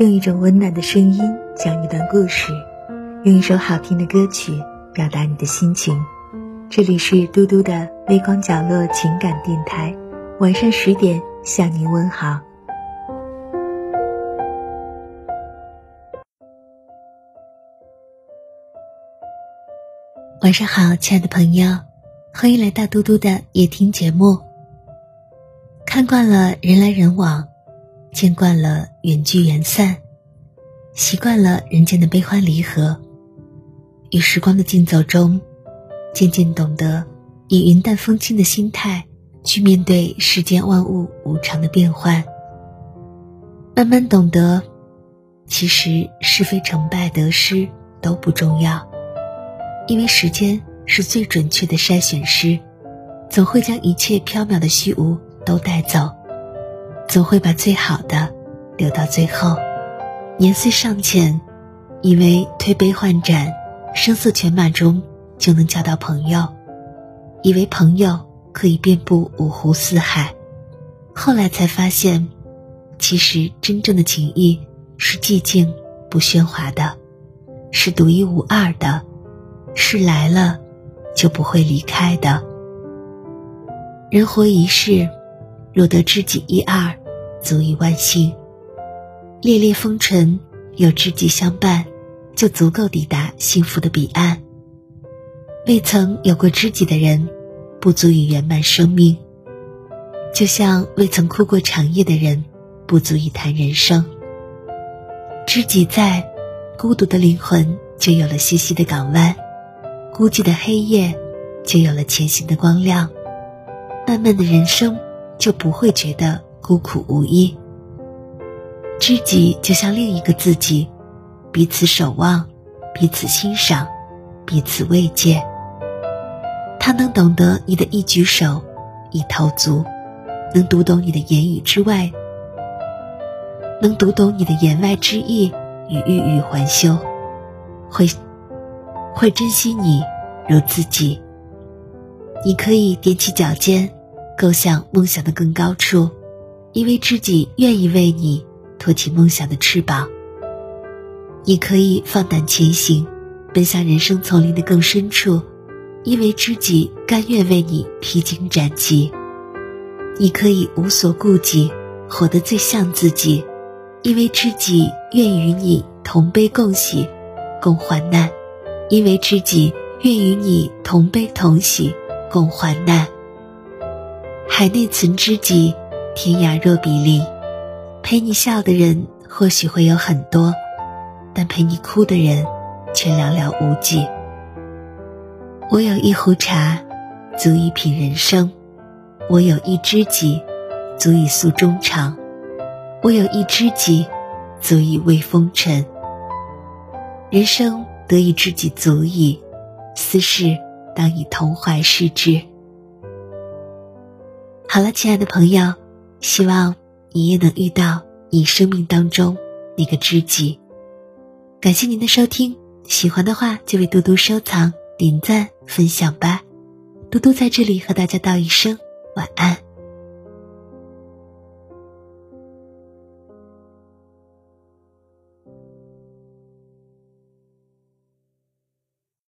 用一种温暖的声音讲一段故事，用一首好听的歌曲表达你的心情。这里是嘟嘟的微光角落情感电台，晚上十点向您问好。晚上好，亲爱的朋友，欢迎来到嘟嘟的夜听节目。看惯了人来人往。见惯了远聚远散，习惯了人间的悲欢离合，与时光的竞走中，渐渐懂得以云淡风轻的心态去面对世间万物无常的变换。慢慢懂得，其实是非成败得失都不重要，因为时间是最准确的筛选师，总会将一切缥缈的虚无都带走。总会把最好的留到最后。年岁尚浅，以为推杯换盏、声色犬马中就能交到朋友，以为朋友可以遍布五湖四海。后来才发现，其实真正的情谊是寂静不喧哗的，是独一无二的，是来了就不会离开的。人活一世。若得知己一二，足以万幸。烈烈风尘，有知己相伴，就足够抵达幸福的彼岸。未曾有过知己的人，不足以圆满生命。就像未曾哭过长夜的人，不足以谈人生。知己在，孤独的灵魂就有了栖息的港湾，孤寂的黑夜就有了前行的光亮。漫漫的人生。就不会觉得孤苦无依。知己就像另一个自己，彼此守望，彼此欣赏，彼此慰藉。他能懂得你的一举手，一投足，能读懂你的言语之外，能读懂你的言外之意与欲语还休，会会珍惜你如自己。你可以踮起脚尖。够向梦想的更高处，因为知己愿意为你托起梦想的翅膀。你可以放胆前行，奔向人生丛林的更深处，因为知己甘愿为你披荆斩棘。你可以无所顾忌，活得最像自己，因为知己愿与你同悲共喜，共患难。因为知己愿与你同悲同喜，共患难。海内存知己，天涯若比邻。陪你笑的人或许会有很多，但陪你哭的人却寥寥无几。我有一壶茶，足以品人生；我有一知己，足以诉衷肠；我有一知己，足以慰风尘。人生得一知己足矣，私事当以同怀视之。好了，亲爱的朋友，希望你也能遇到你生命当中那个知己。感谢您的收听，喜欢的话就为嘟嘟收藏、点赞、分享吧。嘟嘟在这里和大家道一声晚安。